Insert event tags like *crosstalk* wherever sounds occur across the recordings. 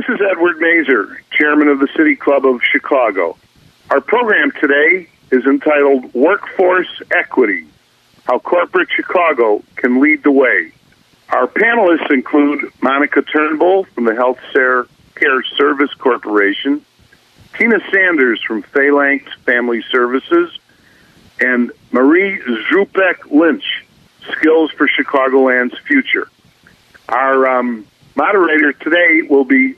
This is Edward Mazer, Chairman of the City Club of Chicago. Our program today is entitled Workforce Equity How Corporate Chicago Can Lead the Way. Our panelists include Monica Turnbull from the Health Care Service Corporation, Tina Sanders from Phalanx Family Services, and Marie Trzupek Lynch, Skills for Chicagoland's Future. Our um, moderator today will be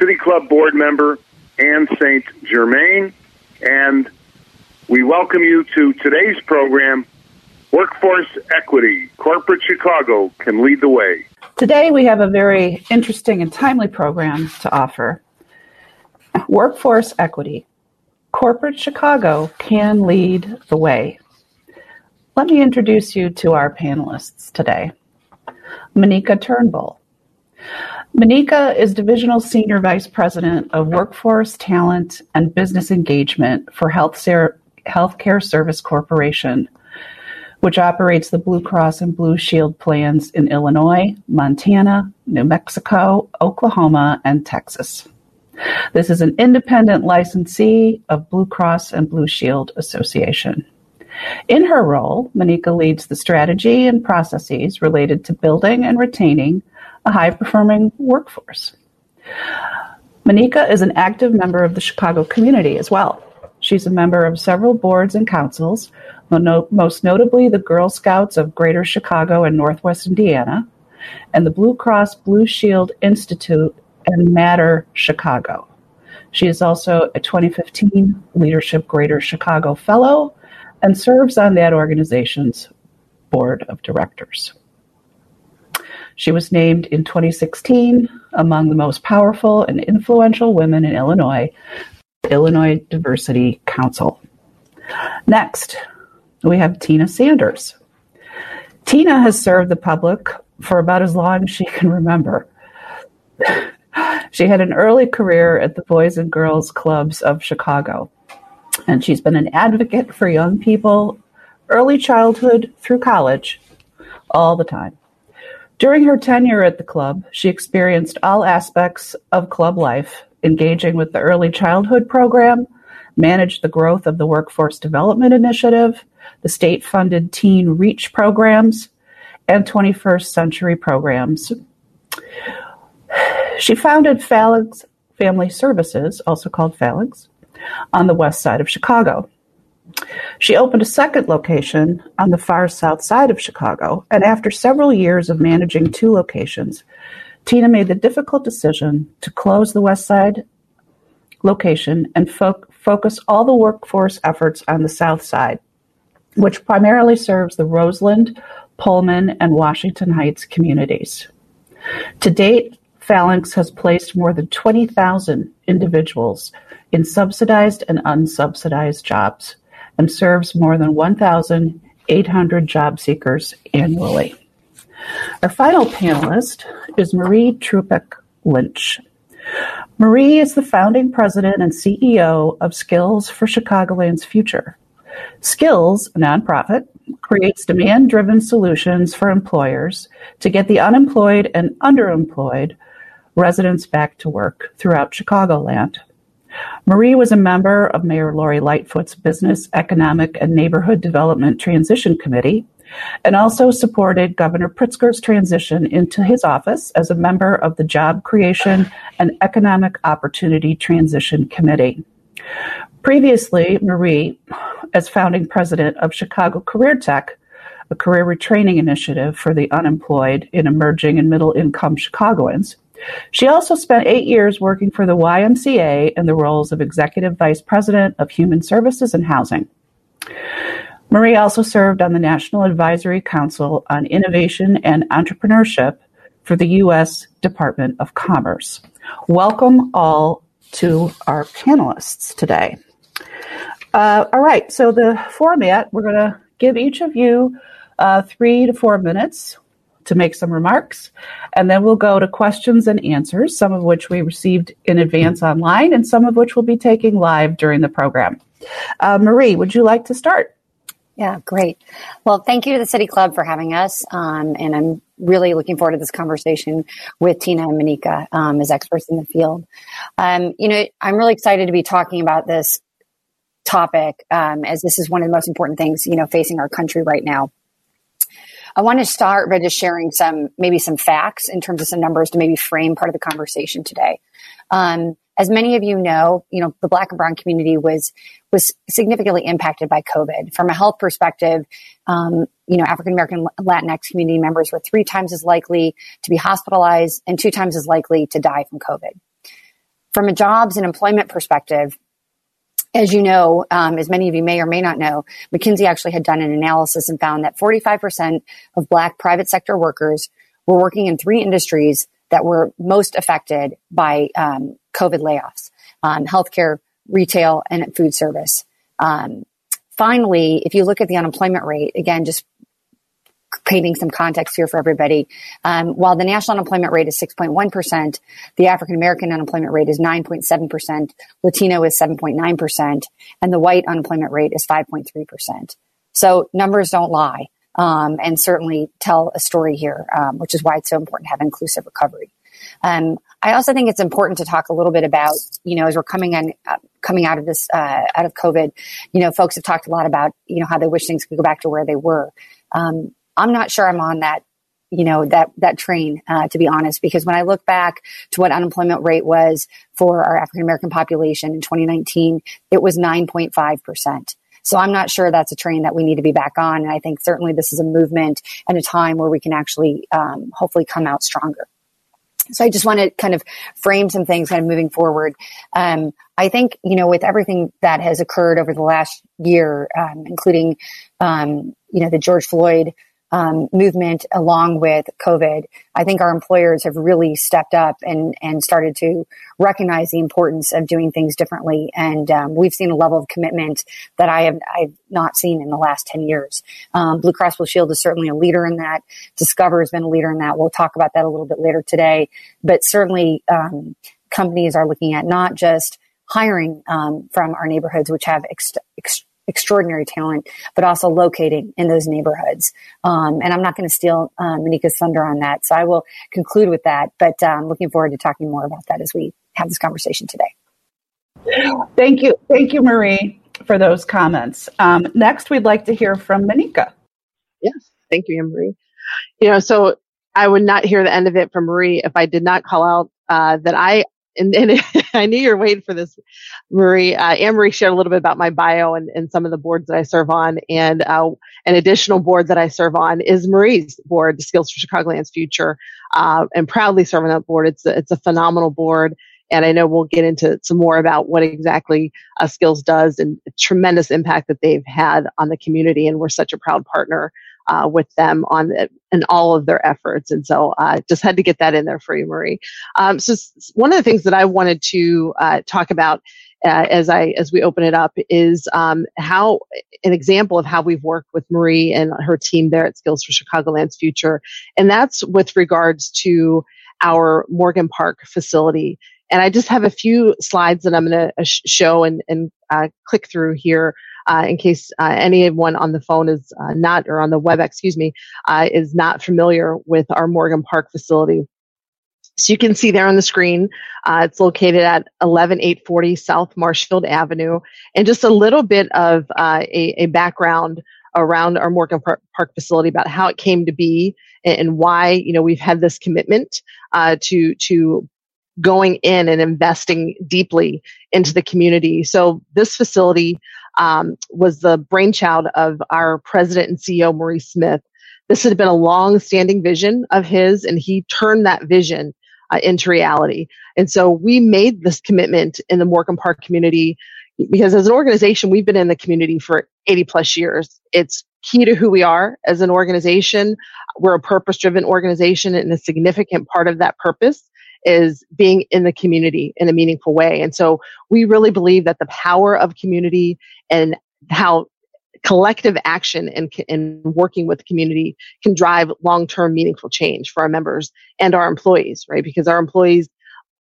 City Club board member Anne St. Germain, and we welcome you to today's program, Workforce Equity. Corporate Chicago can lead the way. Today we have a very interesting and timely program to offer. Workforce Equity. Corporate Chicago can lead the way. Let me introduce you to our panelists today. Monika Turnbull. Monika is Divisional Senior Vice President of Workforce, Talent, and Business Engagement for Health Healthcare Service Corporation, which operates the Blue Cross and Blue Shield plans in Illinois, Montana, New Mexico, Oklahoma, and Texas. This is an independent licensee of Blue Cross and Blue Shield Association. In her role, Monika leads the strategy and processes related to building and retaining high performing workforce. Monika is an active member of the Chicago community as well. She's a member of several boards and councils, most notably the Girl Scouts of Greater Chicago and Northwest Indiana, and the Blue Cross Blue Shield Institute and Matter Chicago. She is also a 2015 Leadership Greater Chicago Fellow and serves on that organization's board of directors. She was named in 2016 among the most powerful and influential women in Illinois, Illinois Diversity Council. Next, we have Tina Sanders. Tina has served the public for about as long as she can remember. she had an early career at the Boys and Girls Clubs of Chicago and she's been an advocate for young people, early childhood through college, all the time. During her tenure at the club, she experienced all aspects of club life, engaging with the early childhood program, managed the growth of the Workforce Development Initiative, the state funded Teen Reach programs, and 21st century programs. She founded Phalanx Family Services, also called Phalanx, on the west side of Chicago. She opened a second location on the far south side of Chicago, and after several years of managing two locations, Tina made the difficult decision to close the west side location and fo- focus all the workforce efforts on the south side, which primarily serves the Roseland, Pullman, and Washington Heights communities. To date, Phalanx has placed more than 20,000 individuals in subsidized and unsubsidized jobs and serves more than 1,800 job seekers annually. Our final panelist is Marie Trzupek Lynch. Marie is the founding president and CEO of Skills for Chicagoland's Future. Skills, a nonprofit, creates demand driven solutions for employers to get the unemployed and underemployed residents back to work throughout Chicagoland. Marie was a member of Mayor Lori Lightfoot's Business, Economic, and Neighborhood Development Transition Committee and also supported Governor Pritzker's transition into his office as a member of the Job Creation and Economic Opportunity Transition Committee. Previously, Marie, as founding president of Chicago Career Tech, a career retraining initiative for the unemployed in emerging and middle income Chicagoans, she also spent eight years working for the YMCA in the roles of Executive Vice President of Human Services and Housing. Marie also served on the National Advisory Council on Innovation and Entrepreneurship for the U.S. Department of Commerce. Welcome all to our panelists today. Uh, all right, so the format we're going to give each of you uh, three to four minutes to make some remarks. And then we'll go to questions and answers, some of which we received in advance online and some of which we'll be taking live during the program. Uh, Marie, would you like to start? Yeah, great. Well, thank you to the City Club for having us. Um, and I'm really looking forward to this conversation with Tina and Monika um, as experts in the field. Um, you know, I'm really excited to be talking about this topic um, as this is one of the most important things, you know, facing our country right now. I want to start by just sharing some, maybe some facts in terms of some numbers to maybe frame part of the conversation today. Um, as many of you know, you know, the black and brown community was, was significantly impacted by COVID. From a health perspective, um, you know, African American Latinx community members were three times as likely to be hospitalized and two times as likely to die from COVID. From a jobs and employment perspective, as you know, um, as many of you may or may not know, McKinsey actually had done an analysis and found that 45% of Black private sector workers were working in three industries that were most affected by um, COVID layoffs um, healthcare, retail, and food service. Um, finally, if you look at the unemployment rate, again, just painting some context here for everybody. Um, while the national unemployment rate is 6.1%, the African American unemployment rate is 9.7%, Latino is 7.9%, and the white unemployment rate is 5.3%. So numbers don't lie. Um, and certainly tell a story here, um, which is why it's so important to have inclusive recovery. Um, I also think it's important to talk a little bit about, you know, as we're coming on, uh, coming out of this, uh, out of COVID, you know, folks have talked a lot about, you know, how they wish things could go back to where they were. Um, I'm not sure I'm on that you know that that train uh, to be honest because when i look back to what unemployment rate was for our african american population in 2019 it was 9.5% so i'm not sure that's a train that we need to be back on. And i think certainly this is a movement and a time where we can actually um, hopefully come out stronger. So I just want to kind of frame some things kind of moving forward. Um, I think, you know, with everything that has occurred over the last year, um, including, um, you know, the George Floyd um, movement along with COVID, I think our employers have really stepped up and, and started to recognize the importance of doing things differently. And um, we've seen a level of commitment that I have I've not seen in the last 10 years. Um, Blue Cross Blue Shield is certainly a leader in that. Discover has been a leader in that. We'll talk about that a little bit later today. But certainly um, companies are looking at not just hiring um, from our neighborhoods, which have ex- extraordinary talent, but also locating in those neighborhoods. Um, and I'm not going to steal um, Monika's thunder on that. So I will conclude with that, but I'm um, looking forward to talking more about that as we have this conversation today. Thank you. Thank you, Marie, for those comments. Um, next, we'd like to hear from Monika. Yes. Thank you, Marie. You know, so I would not hear the end of it from Marie if I did not call out uh, that I and, and *laughs* I knew you were waiting for this, Marie. Uh, Anne Marie shared a little bit about my bio and, and some of the boards that I serve on. And uh, an additional board that I serve on is Marie's board, the Skills for Chicagoland's Future, uh, and proudly serving that board. It's a, it's a phenomenal board. And I know we'll get into some more about what exactly uh, Skills does and tremendous impact that they've had on the community. And we're such a proud partner uh, with them on in all of their efforts. And so I uh, just had to get that in there for you, Marie. Um, so one of the things that I wanted to uh, talk about uh, as I as we open it up is um, how an example of how we've worked with Marie and her team there at Skills for Chicagoland's Future, and that's with regards to our Morgan Park facility. And I just have a few slides that I'm going to uh, show and, and uh, click through here uh, in case uh, anyone on the phone is uh, not, or on the web, excuse me, uh, is not familiar with our Morgan Park facility. So you can see there on the screen, uh, it's located at 11840 South Marshfield Avenue. And just a little bit of uh, a, a, background around our Morgan Park facility about how it came to be and, and why, you know, we've had this commitment to, to going in and investing deeply into the community. So this facility um, was the brainchild of our president and CEO, Maurice Smith. This had been a long-standing vision of his, and he turned that vision uh, into reality. And so we made this commitment in the Morgan Park community because as an organization, we've been in the community for 80 plus years. It's key to who we are as an organization. We're a purpose driven organization and a significant part of that purpose is being in the community in a meaningful way. And so we really believe that the power of community and how collective action and, and working with the community can drive long-term meaningful change for our members and our employees, right? Because our employees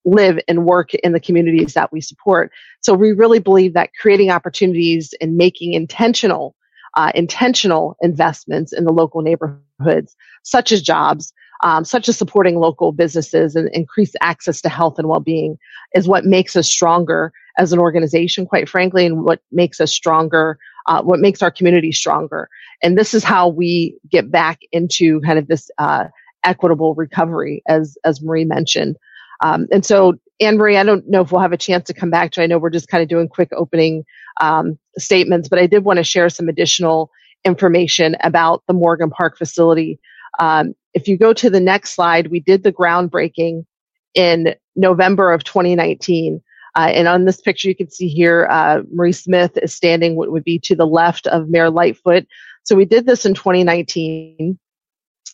live and work in the communities that we support. So we really believe that creating opportunities and making intentional, uh, intentional investments in the local neighborhoods, such as jobs, um, such as supporting local businesses and increased access to health and well-being is what makes us stronger as an organization, quite frankly, and what makes us stronger, uh, what makes our community stronger. And this is how we get back into kind of this uh, equitable recovery, as as Marie mentioned. Um, and so, Anne Marie, I don't know if we'll have a chance to come back to. I know we're just kind of doing quick opening um, statements, but I did want to share some additional information about the Morgan Park facility. Um, if you go to the next slide, we did the groundbreaking in November of 2019. Uh, and on this picture, you can see here, uh, Maurice Smith is standing what would be to the left of Mayor Lightfoot. So we did this in 2019.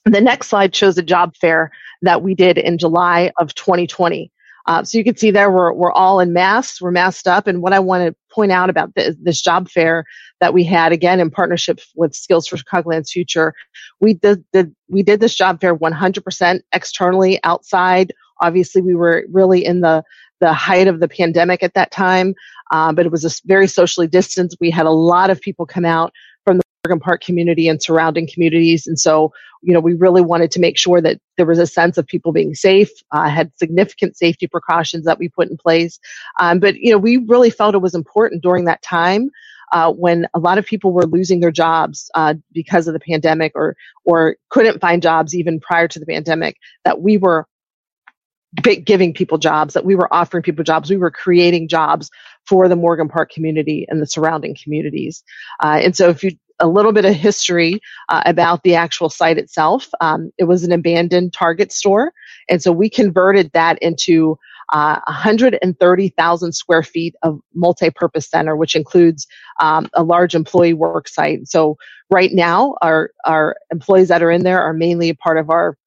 The next slide shows a job fair that we did in July of 2020. Uh, so you can see there we're, we're all in masks, we're masked up. And what I want to point out about this, this job fair that we had again in partnership with Skills for Chicagoland's Future, we did, did we did this job fair 100% externally outside. Obviously, we were really in the the height of the pandemic at that time, uh, but it was a very socially distanced. We had a lot of people come out Morgan Park community and surrounding communities, and so you know, we really wanted to make sure that there was a sense of people being safe, uh, had significant safety precautions that we put in place. Um, but, you know, we really felt it was important during that time uh, when a lot of people were losing their jobs uh, because of the pandemic or, or couldn't find jobs even prior to the pandemic, that we were giving people jobs, that we were offering people jobs, we were creating jobs for the Morgan Park community and the surrounding communities. Uh, and so if you a little bit of history uh, about the actual site itself. Um, it was an abandoned Target store, and so we converted that into uh, 130,000 square feet of multi-purpose center, which includes um, a large employee work site. So right now, our our employees that are in there are mainly a part of our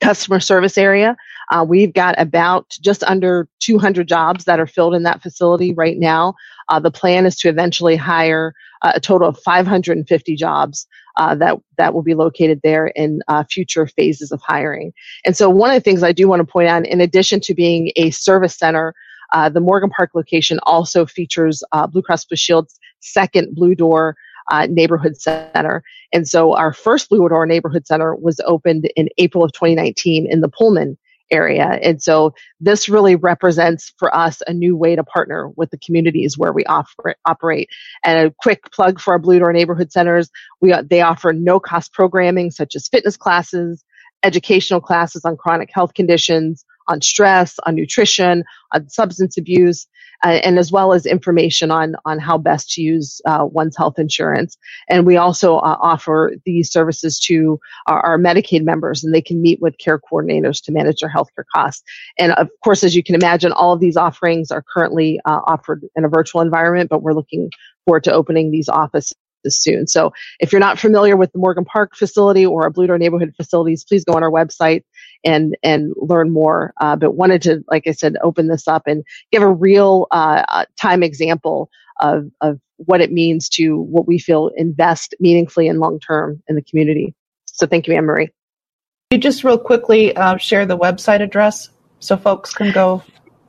customer service area. Uh, we've got about just under 200 jobs that are filled in that facility right now. Uh, the plan is to eventually hire a total of 550 jobs uh, that that will be located there in uh, future phases of hiring. And so, one of the things I do want to point out, in addition to being a service center, uh, the Morgan Park location also features Blue Cross Blue Shield's second Blue Door uh, neighborhood center. And so our first Blue Door neighborhood center was opened in April of 2019 in the Pullman area. And so this really represents for us a new way to partner with the communities where we offer, operate. And a quick plug for our Blue Door neighborhood centers. We, they offer no cost programming such as fitness classes, educational classes on chronic health conditions, on stress, on nutrition, on substance abuse, uh, and as well as information on on how best to use uh, one's health insurance. And we also uh, offer these services to our, our, Medicaid members, and they can meet with care coordinators to manage their healthcare costs. And of course, as you can imagine, all of these offerings are currently uh, offered in a virtual environment, but we're looking forward to opening these offices soon. So if you're not familiar with the Morgan Park facility or our Blue Door neighborhood facilities, please go on our website and and learn more. Uh, but wanted to, like I said, open this up and give a real uh, uh time example of of what it means to what we feel invest meaningfully and long term in the community. So thank you, Anne Marie. You just real quickly uh, share the website address so folks can go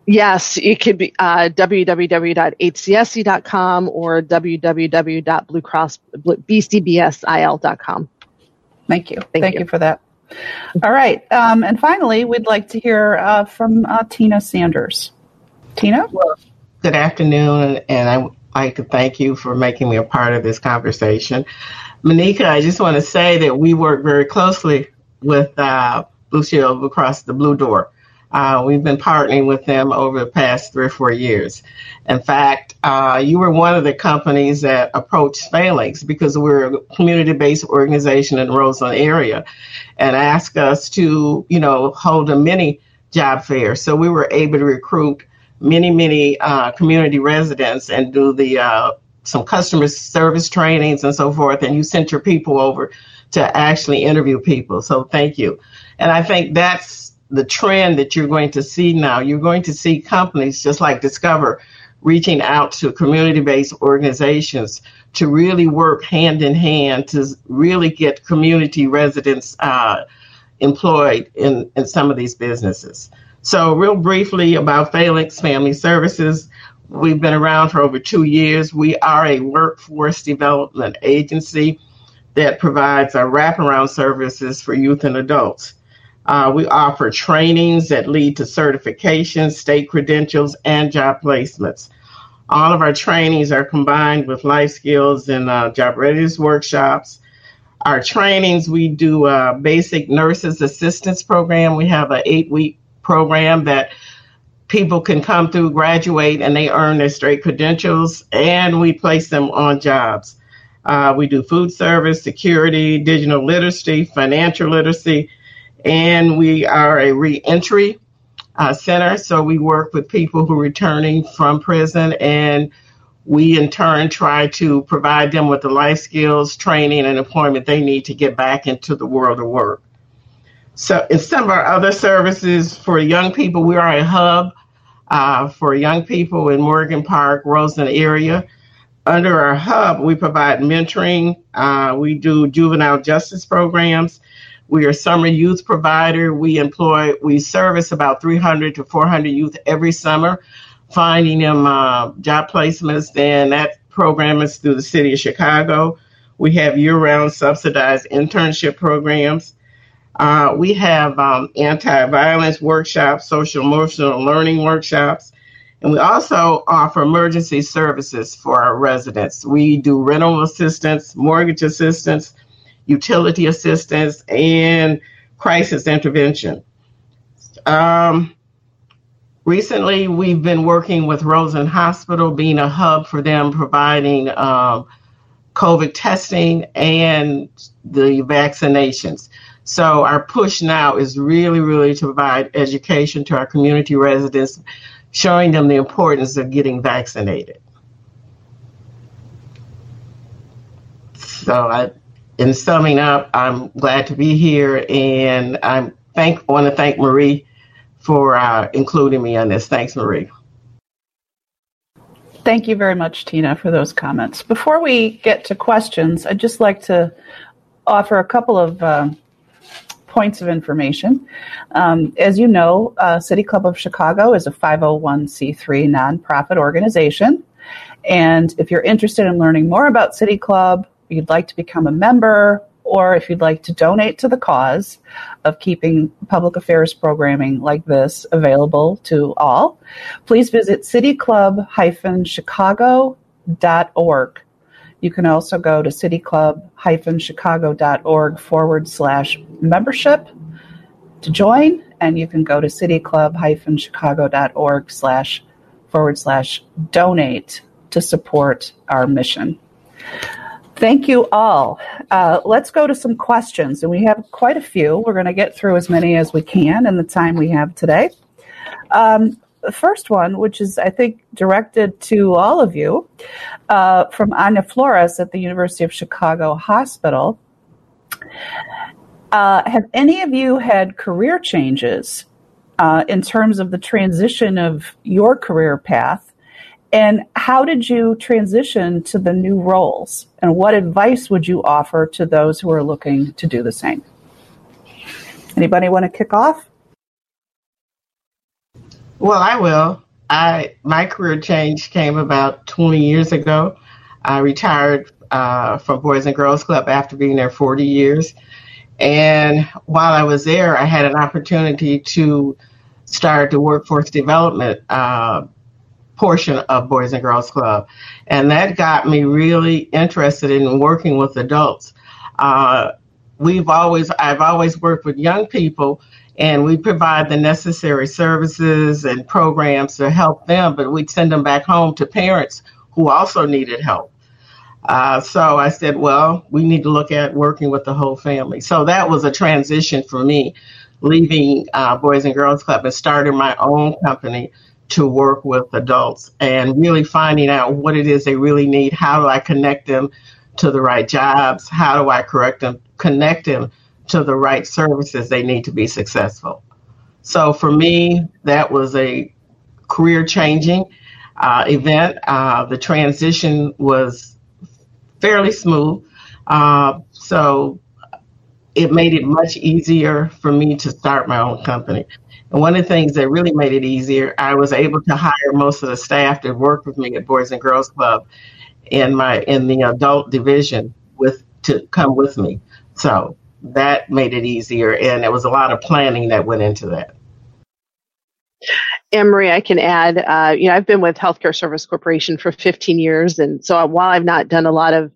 Yes, it could be uh, www.hcsc.com or www.bluecrossbcbsil.com. Thank you. Thank, Thank you. you. for that. All right. Um, and finally, we'd like to hear uh, from uh, Tina Sanders. Tina? Well, good afternoon, and I would like to thank you for making me a part of this conversation. Monica, I just want to say that we work very closely with uh, Blue Shield across the Blue Door uh, we've been partnering with them over the past three or four years. In fact, uh, you were one of the companies that approached Phalanx because we're a community-based organization in the Roseland area, and asked us to, you know, hold a mini job fair. So we were able to recruit many, many uh, community residents and do the uh, some customer service trainings and so forth. And you sent your people over to actually interview people. So thank you. And I think that's the trend that you're going to see now. You're going to see companies just like Discover reaching out to community based organizations to really work hand in hand to really get community residents uh, employed in, in some of these businesses. So, real briefly about Phalanx Family Services. We've been around for over two years. We are a workforce development agency that provides our wraparound services for youth and adults. Uh, we offer trainings that lead to certifications, state credentials, and job placements. All of our trainings are combined with life skills and uh, job readiness workshops. Our trainings, we do a basic nurses assistance program. We have an eight week program that people can come through, graduate, and they earn their straight credentials, and we place them on jobs. Uh, we do food service, security, digital literacy, financial literacy, and we are a reentry uh, center. So we work with people who are returning from prison, and we in turn try to provide them with the life skills, training, and employment they need to get back into the world of work. So, in some of our other services for young people, we are a hub uh, for young people in Morgan Park, Roseland area. Under our hub, we provide mentoring. Uh, we do juvenile justice programs. We are a summer youth provider. We employ, we service about 300 to 400 youth every summer, finding them uh, job placements. And that program is through the city of Chicago. We have year round subsidized internship programs. Uh, we have um, anti violence workshops, social emotional learning workshops, and we also offer emergency services for our residents. We do rental assistance, mortgage assistance, utility assistance, and crisis intervention. Um, recently, we've been working with Roseland Hospital, being a hub for them, providing um, COVID testing and the vaccinations. So our push now is really, really to provide education to our community residents, showing them the importance of getting vaccinated. So I, in summing up, I'm glad to be here, and I thank want to thank Marie for uh, including me on this. Thanks, Marie. Thank you very much, Tina, for those comments. Before we get to questions, I'd just like to offer a couple of uh, points of information. Um, as you know, uh, City Club of Chicago is a 501c3 nonprofit organization. And if you're interested in learning more about City Club, you'd like to become a member, or if you'd like to donate to the cause of keeping public affairs programming like this available to all, please visit cityclub-chicago.org. You can also go to cityclub-chicago.org forward slash membership to join, and you can go to cityclub-chicago.org slash forward slash donate to support our mission. Thank you all. Uh, let's go to some questions, and we have quite a few. We're going to get through as many as we can in the time we have today. Um, the first one, which is, I think, directed to all of you, uh, from Anya Flores at the University of Chicago Hospital. Uh, have any of you had career changes uh, in terms of the transition of your career path? And how did you transition to the new roles? And what advice would you offer to those who are looking to do the same? Anybody want to kick off? Well, I will. I my career change came about 20 years ago. I retired uh, from Boys and Girls Club after being there 40 years, and while I was there, I had an opportunity to start the workforce development uh, portion of Boys and Girls Club, and that got me really interested in working with adults. Uh, we've always I've always worked with young people and we provide the necessary services and programs to help them, but we'd send them back home to parents who also needed help. Uh, so I said, well, we need to look at working with the whole family. So that was a transition for me, leaving uh, Boys and Girls Club and starting my own company to work with adults and really finding out what it is they really need. How do I connect them to the right jobs? How do I correct them, connect them to the right services they need to be successful. So for me, that was a career changing uh, event. Uh, the transition was fairly smooth. Uh, so it made it much easier for me to start my own company. And one of the things that really made it easier, I was able to hire most of the staff that worked with me at Boys and Girls Club in my in the adult division with to come with me. So that made it easier, and there was a lot of planning that went into that. Marie, I can add, uh, you know, I've been with Healthcare Service Corporation for 15 years. And so while I've not done a lot of,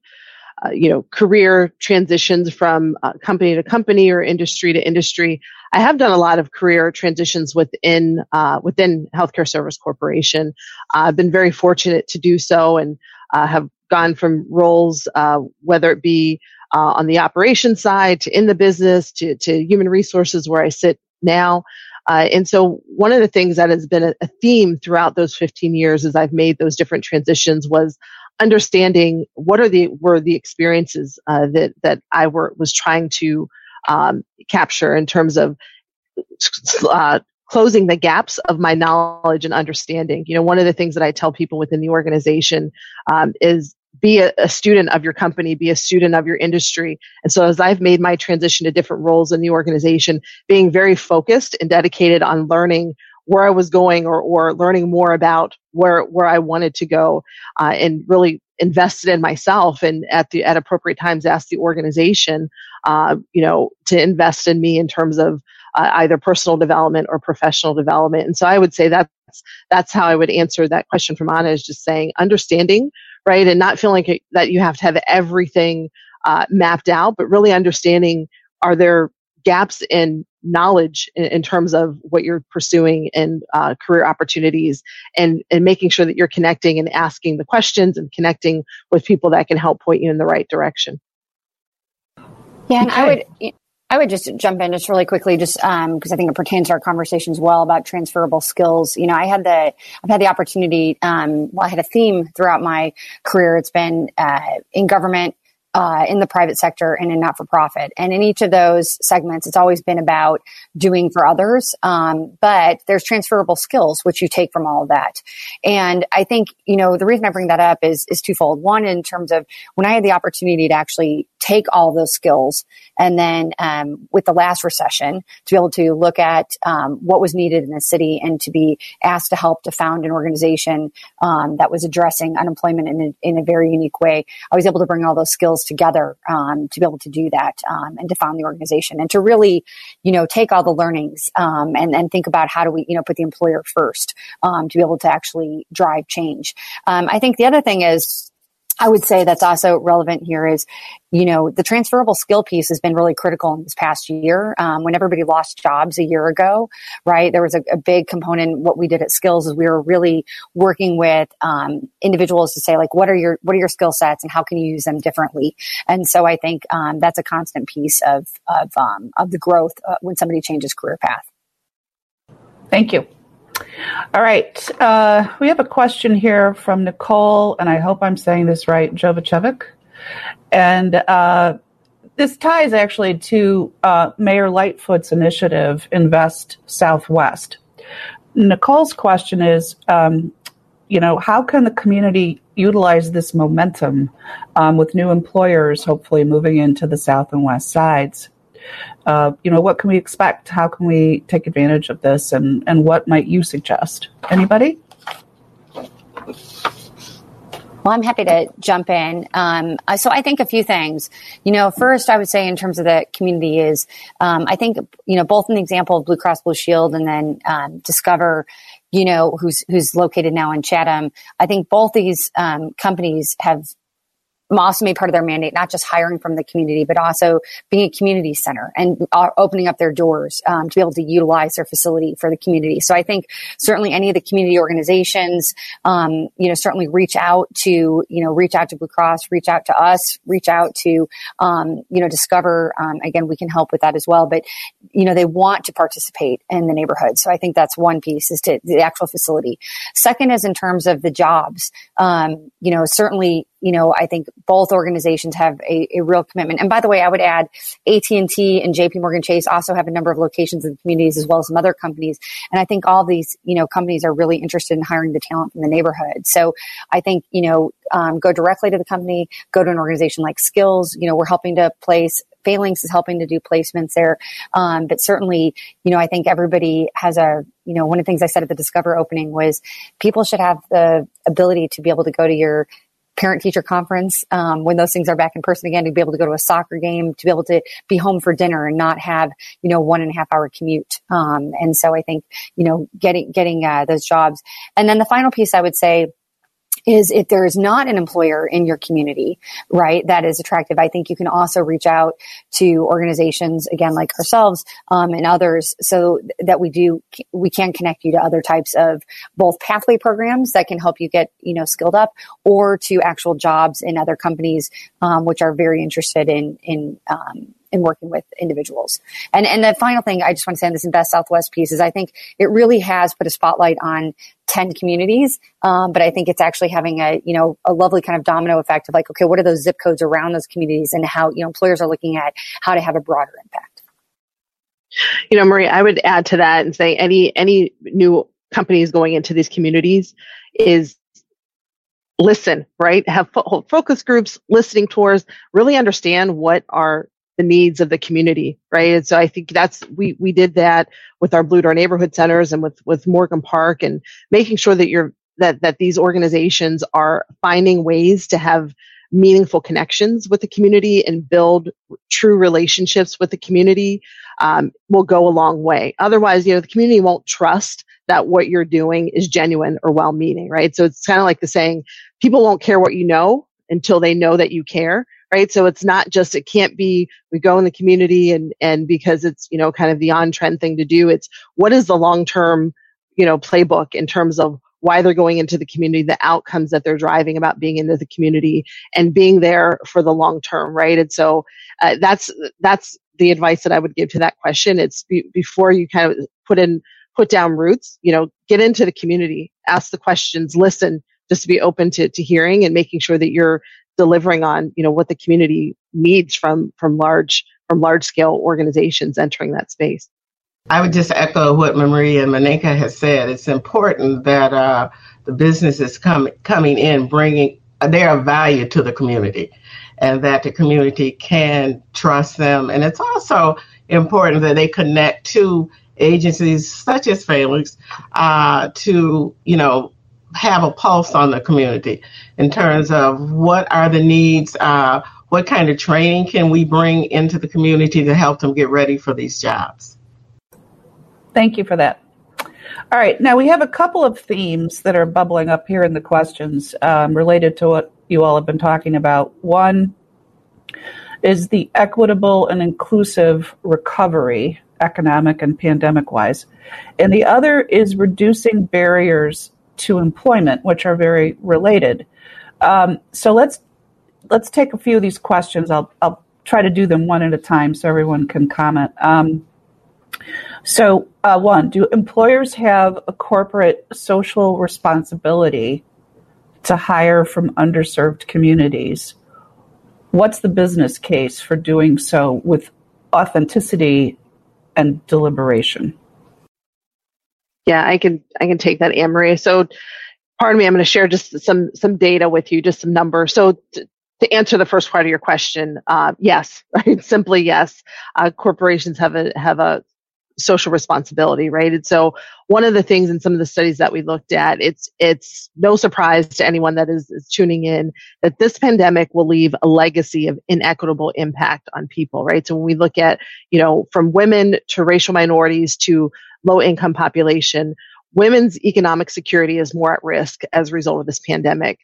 uh, you know, career transitions from uh, company to company or industry to industry, I have done a lot of career transitions within, uh, within Healthcare Service Corporation. I've been very fortunate to do so and uh, have gone from roles, uh, whether it be on the operations side to in the business to, to human resources where I sit now. Uh, and so one of the things that has been a, theme throughout those 15 years as I've made those different transitions was understanding what are the were the experiences uh, that that I were was trying to um, capture in terms of uh, closing the gaps of my knowledge and understanding. You know, one of the things that I tell people within the organization um, is be a, a, student of your company, be a student of your industry. And so as I've made my transition to different roles in the organization, being very focused and dedicated on learning where I was going or, or learning more about where, where I wanted to go, uh, and really invested in myself and at the, at appropriate times asked the organization, uh, you know, to invest in me in terms of uh, either personal development or professional development. And so I would say that's, that's how I would answer that question from Anna is just saying understanding right? And not feeling like that you have to have everything uh, mapped out, but really understanding are there gaps in knowledge in, in terms of what you're pursuing and uh, career opportunities and, and making sure that you're connecting and asking the questions and connecting with people that can help point you in the right direction. Yeah, and okay. I would I would just jump in just really quickly, just because um, I think it pertains to our conversation as well about transferable skills. You know, I had the I've had the opportunity. Um, well, I had a theme throughout my career. It's been uh, in government, uh, in the private sector and in not for profit. And in each of those segments, it's always been about doing for others. Um, but there's transferable skills, which you take from all of that. And I think, you know, the reason I bring that up is, is twofold. One, in terms of when I had the opportunity to actually take all those skills and then, um, with the last recession, to be able to look at, um, what was needed in the city and to be asked to help to found an organization, um, that was addressing unemployment in a, in a very unique way. I was able to bring all those skills together um, to be able to do that um, and to found the organization and to really, you know, take all the learnings um, and and think about how do we, you know, put the employer first um, to be able to actually drive change. Um, I think the other thing is I would say that's also relevant here is, you know, the transferable skill piece has been really critical in this past year. Um, when everybody lost jobs a year ago, right? There was a, a, big component. What we did at Skills is we were really working with um, individuals to say, like, what are your what are your skill sets and how can you use them differently? And so I think um, that's a constant piece of of um, of the growth uh, when somebody changes career path. Thank you. All right. Uh, we have a question here from Nicole, and I hope I'm saying this right, Jovacevic. And uh, this ties actually to uh, Mayor Lightfoot's initiative, Invest Southwest. Nicole's question is, um, you know, how can the community utilize this momentum um, with new employers hopefully moving into the south and west sides? Uh, you know, what can we expect? How can we take advantage of this? And, and what might you suggest? Anybody? Well, I'm happy to jump in. Um, so I think a few things. You know, first, I would say in terms of the community is, um, I think, you know, both in the example of Blue Cross Blue Shield and then um, Discover, you know, who's who's located now in Chatham. I think both these um, companies have also made part of their mandate, not just hiring from the community, but also being a community center and uh, opening up their doors um, to be able to utilize their facility for the community. So I think certainly any of the community organizations, um, you know, certainly reach out to, you know, reach out to Blue Cross, reach out to us, reach out to, um, you know, Discover. Um, again, we can help with that as well. But, you know, they want to participate in the neighborhood. So I think that's one piece is to the actual facility. Second is in terms of the jobs. Um, you know, certainly you know, I think both organizations have a, a, real commitment. And by the way, I would add AT&T and JP Morgan Chase also have a number of locations in the communities as well as some other companies. And I think all these, you know, companies are really interested in hiring the talent from the neighborhood. So I think, you know, um, go directly to the company, go to an organization like Skills. You know, we're helping to place Phalanx is helping to do placements there. Um, but certainly, you know, I think everybody has a, you know, one of the things I said at the Discover opening was people should have the ability to be able to go to your parent teacher conference um, when those things are back in person again to be able to go to a soccer game to be able to be home for dinner and not have you know one and a half hour commute. Um, and so i think you know getting getting uh, those jobs. And then the final piece i would say is if there is not an employer in your community, right, that is attractive, I think you can also reach out to organizations, again, like ourselves, um, and others so that we do, we can connect you to other types of both pathway programs that can help you get, you know, skilled up or to actual jobs in other companies, um, which are very interested in, in, um, in working with individuals. And and the final thing I just want to say on this Invest Southwest piece is I think it really has put a spotlight on 10 communities. Um, but I think it's actually having a, you know, a lovely kind of domino effect of like, okay, what are those zip codes around those communities and how, you know, employers are looking at how to have a broader impact. You know, Marie, I would add to that and say any, any new companies going into these communities is listen, right? Have fo- focus groups, listening tours, really understand what are the needs of the community, right? And so I think that's we we did that with our Blue Door neighborhood centers and with with Morgan Park and making sure that you're that that these organizations are finding ways to have meaningful connections with the community and build true relationships with the community um, will go a long way. Otherwise, you know, the community won't trust that what you're doing is genuine or well-meaning, right? So it's kind of like the saying, people won't care what you know until they know that you care right? So it's not just, it can't be, we go in the community and, and because it's, you know, kind of the on trend thing to do. It's what is the long term, you know, playbook in terms of why they're going into the community, the outcomes that they're driving about being into the community and being there for the long term, right? And so uh, that's, that's the advice that I would give to that question. It's be, before you kind of put in, put down roots, you know, get into the community, ask the questions, listen, just to be open to, to hearing and making sure that you're delivering on you know what the community needs from from large from large scale organizations entering that space. I would just echo what Maria and Monika has said. It's important that uh, the businesses come, coming in bringing their value to the community and that the community can trust them. And it's also important that they connect to agencies such as Phalanx uh, to, you know, have a pulse on the community in terms of what are the needs, uh, what kind of training can we bring into the community to help them get ready for these jobs. Thank you for that. All right, now we have a couple of themes that are bubbling up here in the questions um, related to what you all have been talking about. One is the equitable and inclusive recovery, economic and pandemic wise. And the other is reducing barriers to employment, which are very related. Um, so let's let's take a few of these questions. I'll I'll try to do them one at a time so everyone can comment. Um, so uh, one, do employers have a corporate social responsibility to hire from underserved communities? What's the business case for doing so with authenticity and deliberation? Yeah, I can I can take that, Marie. So, pardon me, I'm going to share just some some data with you, just some numbers. So. T- to answer the first part of your question, uh, yes, *laughs* right? Simply yes. Uh, corporations have a have a social responsibility, right? And so one of the things in some of the studies that we looked at, it's it's no surprise to anyone that is, is tuning in that this pandemic will leave a legacy of inequitable impact on people, right? So when we look at, you know, from women to racial minorities to low income population, women's economic security is more at risk as a result of this pandemic.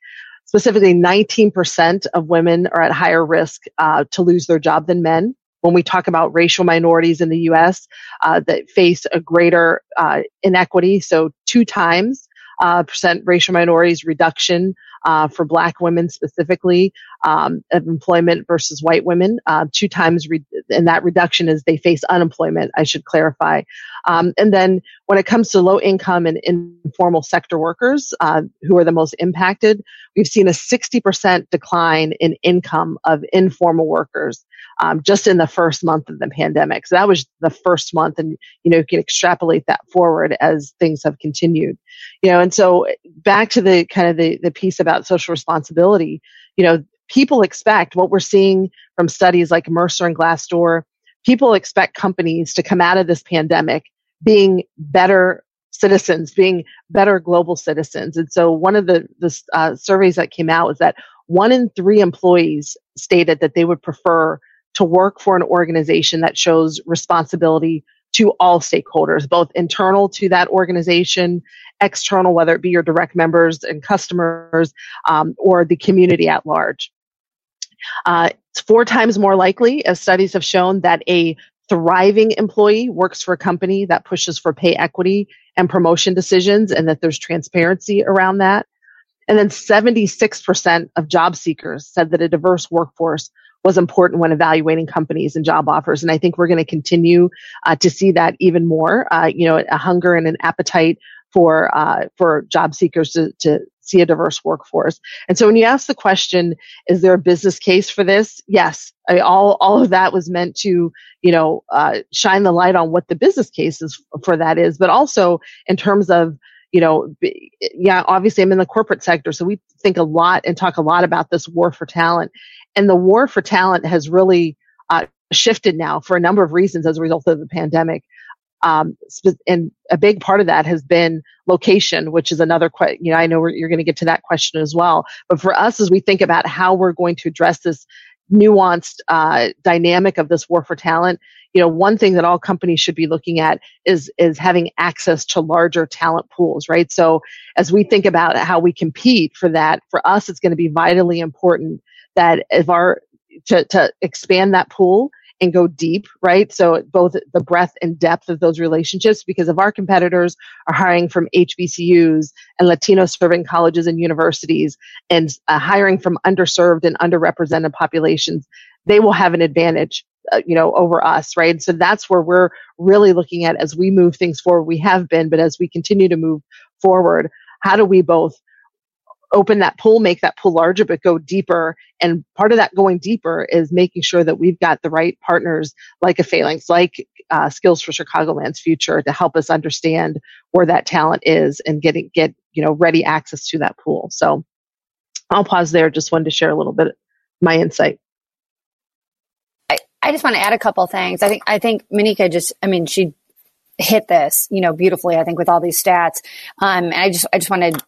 Specifically, 19% of women are at higher risk uh, to lose their job than men. When we talk about racial minorities in the U.S. Uh, that face a greater uh, inequity, so two times uh, percent racial minorities reduction uh, for black women specifically um, of employment versus white women. Uh, two times, re- and that reduction is they face unemployment, I should clarify. Um, and then when it comes to low income and informal sector workers, uh, who are the most impacted, we've seen a 60% decline in income of informal workers. Um, just in the first month of the pandemic. So that was the first month, and you know you can extrapolate that forward as things have continued. You know, and so back to the kind of the the piece about social responsibility. You know, people expect what we're seeing from studies like Mercer and Glassdoor. People expect companies to come out of this pandemic being better citizens, being better global citizens. And so one of the, the uh, surveys that came out was that one in three employees stated that they would prefer to work for an organization that shows responsibility to all stakeholders, both internal to that organization, external, whether it be your direct members and customers, um, or the community at large. Uh, it's four times more likely, as studies have shown, that a thriving employee works for a company that pushes for pay equity and promotion decisions and that there's transparency around that. And then 76% of job seekers said that a diverse workforce was important when evaluating companies and job offers. And I think we're going to continue uh, to see that even more. Uh, you know, a hunger and an appetite for uh, for job seekers to, to see a diverse workforce. And so when you ask the question, is there a business case for this? Yes, I, all all of that was meant to you know uh, shine the light on what the business case is for that is, but also in terms of you know, yeah, obviously I'm in the corporate sector, so we think a lot and talk a lot about this war for talent. And the war for talent has really uh, shifted now for a number of reasons as a result of the pandemic. Um, and a big part of that has been location, which is another question. You know, I know you're going to get to that question as well. But for us, as we think about how we're going to address this nuanced uh, dynamic of this war for talent, you know, one thing that all companies should be looking at is is having access to larger talent pools, right? So as we think about how we compete for that, for us, it's going to be vitally important that if our to, to expand that pool and go deep, right? So both the breadth and depth of those relationships, because if our competitors are hiring from HBCUs and Latino serving colleges and universities and uh, hiring from underserved and underrepresented populations, they will have an advantage uh, you know over us right so that's where we're really looking at as we move things forward we have been but as we continue to move forward how do we both open that pool make that pool larger but go deeper and part of that going deeper is making sure that we've got the right partners like a phalanx like uh, skills for chicagoland's future to help us understand where that talent is and getting get you know ready access to that pool so i'll pause there just wanted to share a little bit my insight I I just want to add a couple things. I think I think Monika just I mean she hit this, you know, beautifully, I think, with all these stats. Um, and I just I just want to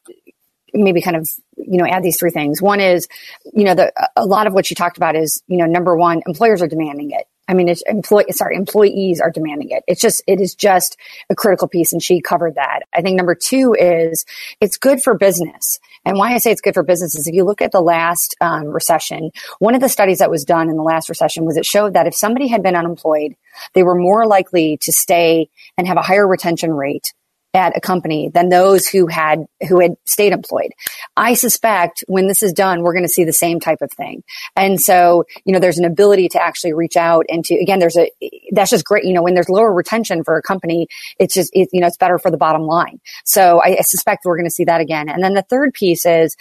maybe kind of you know add these three things one is you know the a lot of what she talked about is you know number one employers are demanding it I mean, it's employee, sorry, employees are demanding it. It's just, it is just a critical piece. And she covered that. I think number two is it's good for business. And why I say it's good for business is if you look at the last um, recession, one of the studies that was done in the last recession was it showed that if somebody had been unemployed, they were more likely to stay and have a higher retention rate at a company than those who had who had stayed employed. I suspect when this is done, we're going to see the same type of thing. And so, you know, there's an ability to actually reach out and to again, there's a that's just great. You know, when there's lower retention for a company, it's just it, you know it's better for the bottom line. So I, I suspect we're going to see that again. And then the third piece is,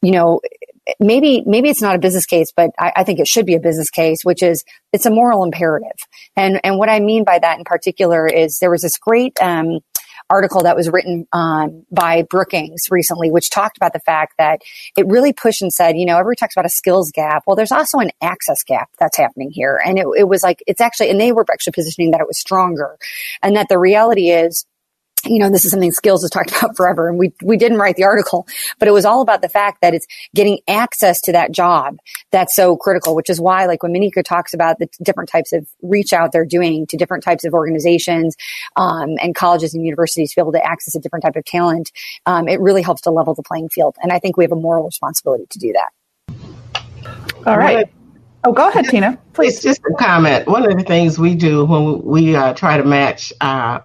you know, maybe maybe it's not a business case, but I, I, think it should be a business case, which is it's a moral imperative. And and what I mean by that in particular is there was this great um, article that was written um, by Brookings recently, which talked about the fact that it really pushed and said, you know, everybody talks about a skills gap. Well, there's also an access gap that's happening here. And it, it was like, it's actually, and they were actually positioning that it was stronger and that the reality is, you know, this is something skills has talked *laughs* about forever and we, we didn't write the article, but it was all about the fact that it's getting access to that job that's so critical, which is why like when Monika talks about the different types of reach out they're doing to different types of organizations, um, and colleges and universities to be able to access a different type of talent, um, it really helps to level the playing field. And I think we have a moral responsibility to do that. All right. Oh, go ahead, Tina. Please. It's just a comment. One of the things we do when we uh, try to match uh,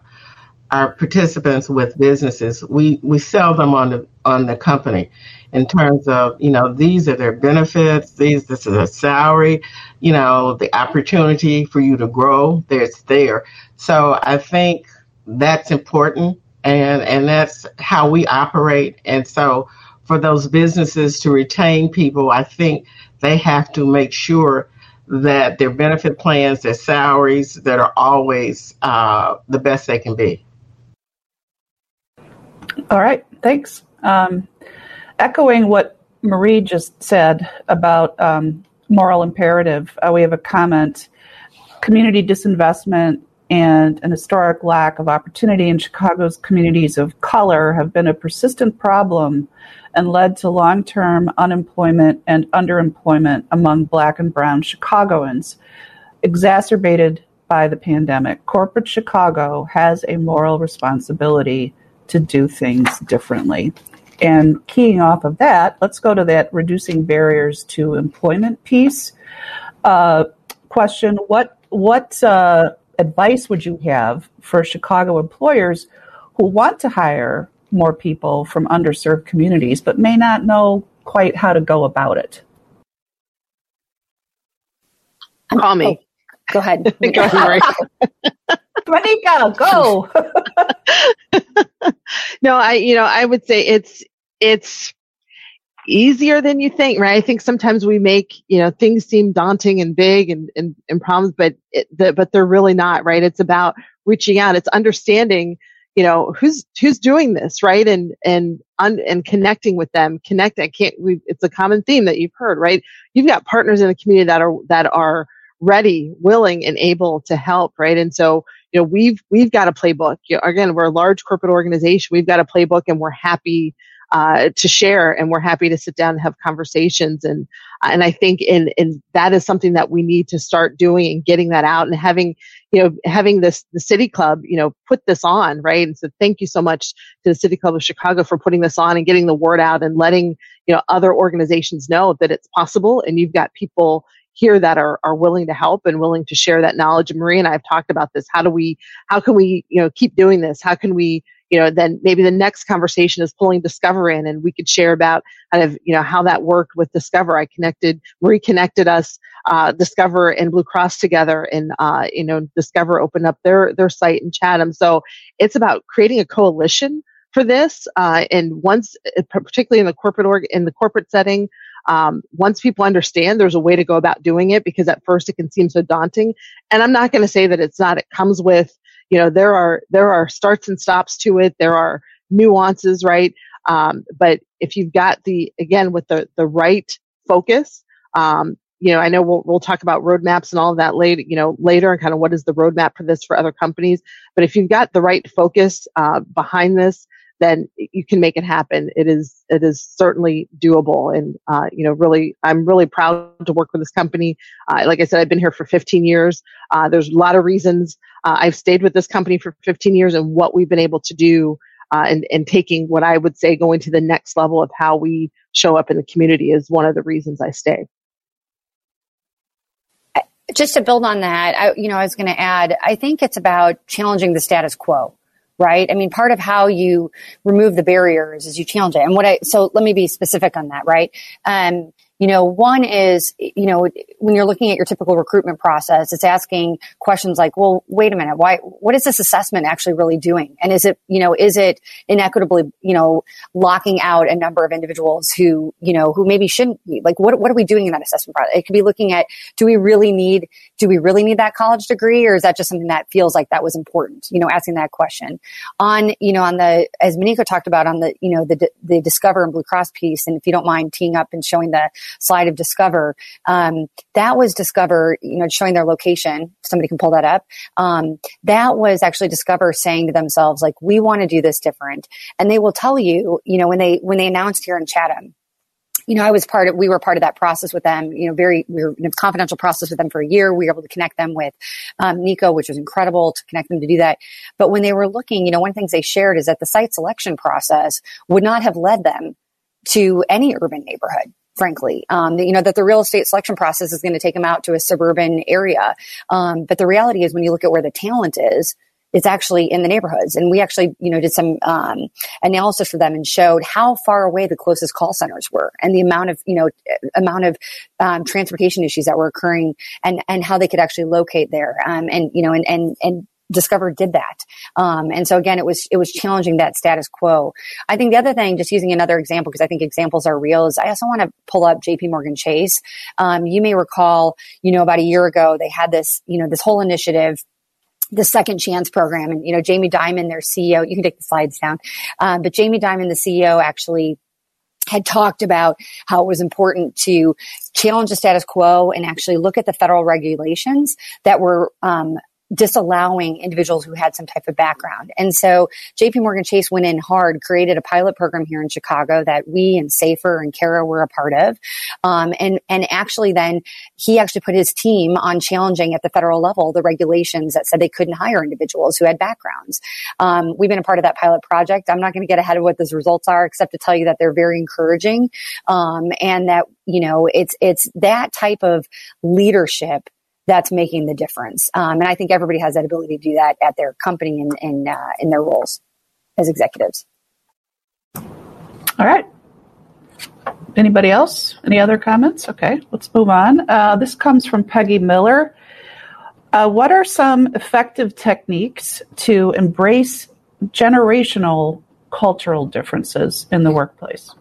our participants with businesses, we, we sell them on the on the company in terms of, you know, these are their benefits, these this is a salary, you know, the opportunity for you to grow, there's there. So I think that's important and and that's how we operate. And so for those businesses to retain people, I think they have to make sure that their benefit plans, their salaries, that are always uh, the best they can be. All right, thanks. Um, echoing what Marie just said about um, moral imperative, uh, we have a comment. Community disinvestment and an historic lack of opportunity in Chicago's communities of color have been a persistent problem and led to long term unemployment and underemployment among Black and Brown Chicagoans, exacerbated by the pandemic. Corporate Chicago has a moral responsibility to do things differently. And keying off of that, let's go to that reducing barriers to employment piece. Uh, question: What what uh, advice would you have for Chicago employers who want to hire more people from underserved communities but may not know quite how to go about it? Call me. Oh, go ahead. *laughs* go ahead, *laughs* *laughs* Monika, go. *laughs* no, I you know I would say it's it's easier than you think, right? I think sometimes we make, you know, things seem daunting and big and, and, and problems, but, it, the, but they're really not, right? It's about reaching out. It's understanding, you know, who's, who's doing this, right? And, and, un, and connecting with them, connect. I can't, we, it's a common theme that you've heard, right? You've got partners in the community that are, that are ready, willing, and able to help, right? And so, you know, we've, we've got a playbook. You know, again, we're a large corporate organization. We've got a playbook and we're happy uh, to share, and we're happy to sit down and have conversations. And and I think in in that is something that we need to start doing and getting that out and having you know having this the City Club you know put this on right. And so thank you so much to the City Club of Chicago for putting this on and getting the word out and letting you know other organizations know that it's possible and you've got people here that are, are willing to help and willing to share that knowledge. Marie and I have talked about this. How do we, how can we, you know, keep doing this? How can we you know, then maybe the next conversation is pulling Discover in and we could share about kind of, you know, how that worked with Discover. I connected, Marie connected us, uh, Discover and Blue Cross together and, uh, you know, Discover opened up their, their site in Chatham. So it's about creating a coalition for this. Uh, and once, uh, particularly in the corporate org, in the corporate setting, um, once people understand there's a way to go about doing it because at first it can seem so daunting. And i'm not going to say that it's not it comes with you know there are there are starts and stops to it. There are nuances right? Um, but if you've got the again with the the right focus um, you know i know we'll, we'll talk about roadmaps and all of that later you know later and kind of what is the roadmap for this for other companies. But if you've got the right focus uh, behind this then you can make it happen. It is it is certainly doable, and uh, you know, really, I'm really proud to work with this company. Uh, like I said, I've been here for 15 years. Uh, there's a lot of reasons uh, I've stayed with this company for 15 years and what we've been able to do uh, and, and taking what I would say going to the next level of how we show up in the community is one of the reasons I stay. Just to build on that, I, you know, I was going to add, I think it's about challenging the status quo right? I mean, part of how you remove the barriers is you challenge it. And what I, so let me be specific on that, right? Um, you know, one is, you know, when you're looking at your typical recruitment process, it's asking questions like, well, wait a minute, why, what is this assessment actually really doing? And is it, you know, is it inequitably, you know, locking out a number of individuals who, you know, who maybe shouldn't be? Like, what, what are we doing in that assessment process? It could be looking at, do we really need, do we really need that college degree or is that just something that feels like that was important? You know, asking that question on, you know, on the, as Monika talked about on the, you know, the, the Discover and Blue Cross piece. And if you don't mind teeing up and showing the, slide of Discover. Um, that was Discover, you know, showing their location. Somebody can pull that up. Um, that was actually Discover saying to themselves, like, we want to do this different. And they will tell you, you know, when they, when they announced here in Chatham, you know, I was part of, we were part of that process with them, you know, very, we were in a confidential process with them for a year. We were able to connect them with um, Nico, which was incredible to connect them to do that. But when they were looking, you know, one of the things they shared is that the site selection process would not have led them to any urban neighborhood frankly. Um, you know, that the real estate selection process is going to take them out to a suburban area. Um, but the reality is when you look at where the talent is, it's actually in the neighborhoods. And we actually, you know, did some um, analysis for them and showed how far away the closest call centers were and the amount of, you know, amount of um, transportation issues that were occurring and, and how they could actually locate there. Um, and, you know, and, and, and Discover did that. Um, and so again, it was, it was challenging that status quo. I think the other thing, just using another example, because I think examples are real, is I also want to pull up JP Morgan Chase. Um, you may recall, you know, about a year ago, they had this, you know, this whole initiative the second chance program. And you know Jamie Dimon their ceo you can take the slides down. Um, but Jamie Dimon the ceo actually had talked about how it was important to challenge the status quo and actually look at the federal regulations that were um, disallowing individuals who had some type of background. And so JP Morgan Chase went in hard, created a pilot program here in Chicago that we and Safer and Cara were a part of. Um, and, and actually then he actually put his team on challenging at the federal level the regulations that said they couldn't hire individuals who had backgrounds. Um, we've been a part of that pilot project. I'm not going to get ahead of what those results are, except to tell you that they're very encouraging. Um, and that, you know, it's, it's that type of leadership that's making the difference. Um, and I think everybody has that ability to do that at their company and in, uh, in their roles as executives. All right. Anybody else? Any other comments? Okay, let's move on. Uh, this comes from Peggy Miller. Uh, what are some effective techniques to embrace generational cultural differences in the workplace?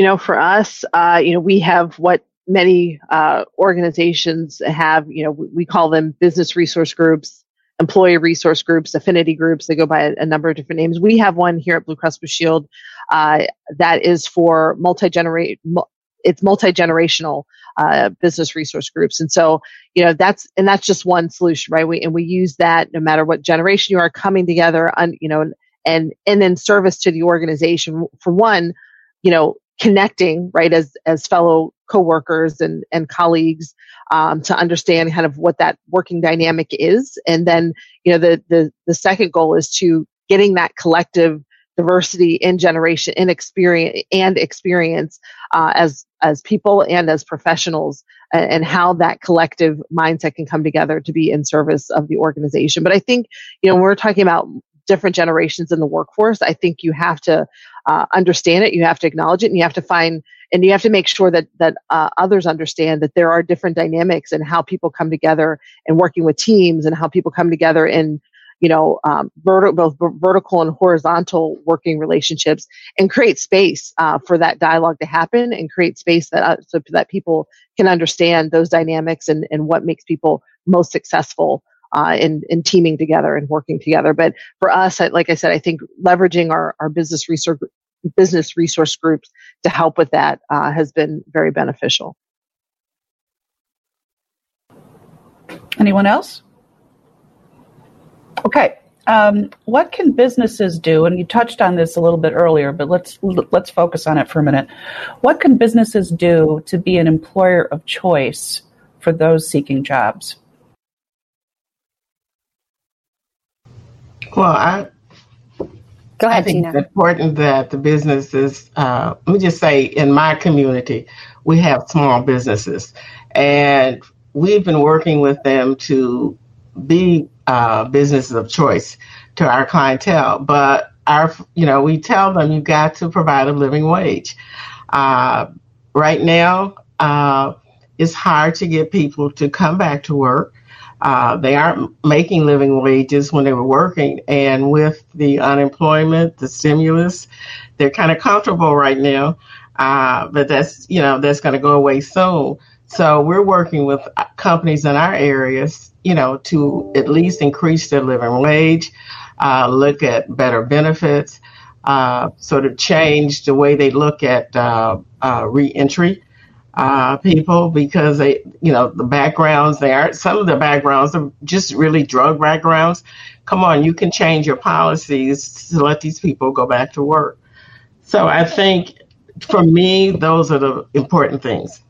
You know, for us, uh, you know, we have what many uh, organizations have. You know, we, call them business resource groups, employee resource groups, affinity groups. They go by a, number of different names. We have one here at Blue Cross Blue Shield uh, that is for multi generate. It's multi generational uh, business resource groups, and so you know that's and that's just one solution, right? We and we use that no matter what generation you are coming together, on you know, and and in service to the organization. For one, you know, connecting right as as fellow coworkers and and colleagues um, to understand kind of what that working dynamic is. And then you know the the the second goal is to getting that collective diversity in generation in experience and experience uh, as as people and as professionals and, how that collective mindset can come together to be in service of the organization. But i think you know when we're talking about different generations in the workforce, I think you have to uh, understand it, you have to acknowledge it, and you have to find and you have to make sure that that uh, others understand that there are different dynamics and how people come together and working with teams and how people come together in you know um, vertical both vertical and horizontal working relationships and create space uh, for that dialogue to happen and create space that uh, so that people can understand those dynamics and and what makes people most successful uh, in, in teaming together and working together. But for us, like I said, I think leveraging our, our business resource business resource groups to help with that uh, has been very beneficial. Anyone else? Okay. Um, what can businesses do? And you touched on this a little bit earlier, but let's let's focus on it for a minute. What can businesses do to be an employer of choice for those seeking jobs? Well, I Go ahead, I think it's important that the businesses, uh, let me just say, in my community, we have small businesses, and we've been working with them to be uh, businesses of choice to our clientele. But our, you know, we tell them you've got to provide a living wage. Uh, right now, uh, it's hard to get people to come back to work. Uh, they aren't making living wages when they were working. And with the unemployment, the stimulus, they're kind of comfortable right now. Uh, but that's, you know, that's going to go away soon. So we're working with companies in our areas, you know, to at least increase their living wage, uh, look at better benefits, uh, sort of change the way they look at uh, uh, reentry uh, people because they, you know, the backgrounds they are some of the backgrounds are just really drug backgrounds. Come on, you can change your policies to let these people go back to work. So I think for me, those are the important things.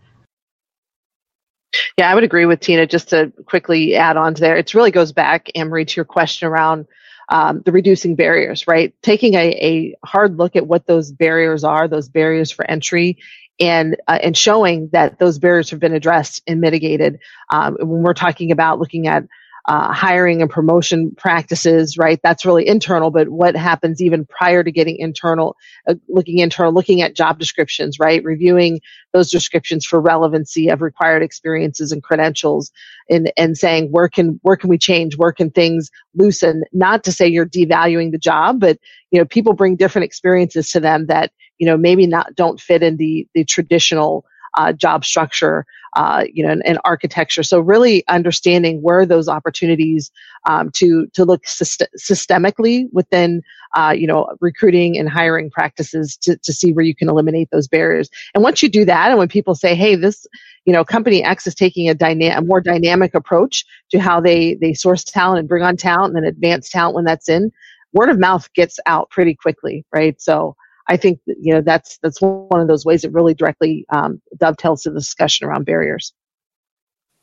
Yeah, I would agree with Tina. Just to quickly add on to there, it really goes back, Amory, to your question around um, the reducing barriers, right? Taking a, a hard look at what those barriers are, those barriers for entry, and uh, and showing that those barriers have been addressed and mitigated. Um, when we're talking about looking at uh, hiring and promotion practices, right? That's really internal, but what happens even prior to getting internal, uh, looking internal, looking at job descriptions, right? Reviewing those descriptions for relevancy of required experiences and credentials and, and saying where can, where can we change? Where can things loosen? Not to say you're devaluing the job, but, you know, people bring different experiences to them that, you know, maybe not, don't fit in the, the traditional uh, job structure uh, you know, and, and, architecture. So really understanding where those opportunities um, to to look syst- systemically within, uh, you know, recruiting and hiring practices to, to see where you can eliminate those barriers. And once you do that, and when people say, "Hey, this," you know, company X is taking a, dyna- a more dynamic approach to how they they source talent and bring on talent and then advance talent when that's in, word of mouth gets out pretty quickly, right? So I think you know that's that's one of those ways that really directly um, dovetails to the discussion around barriers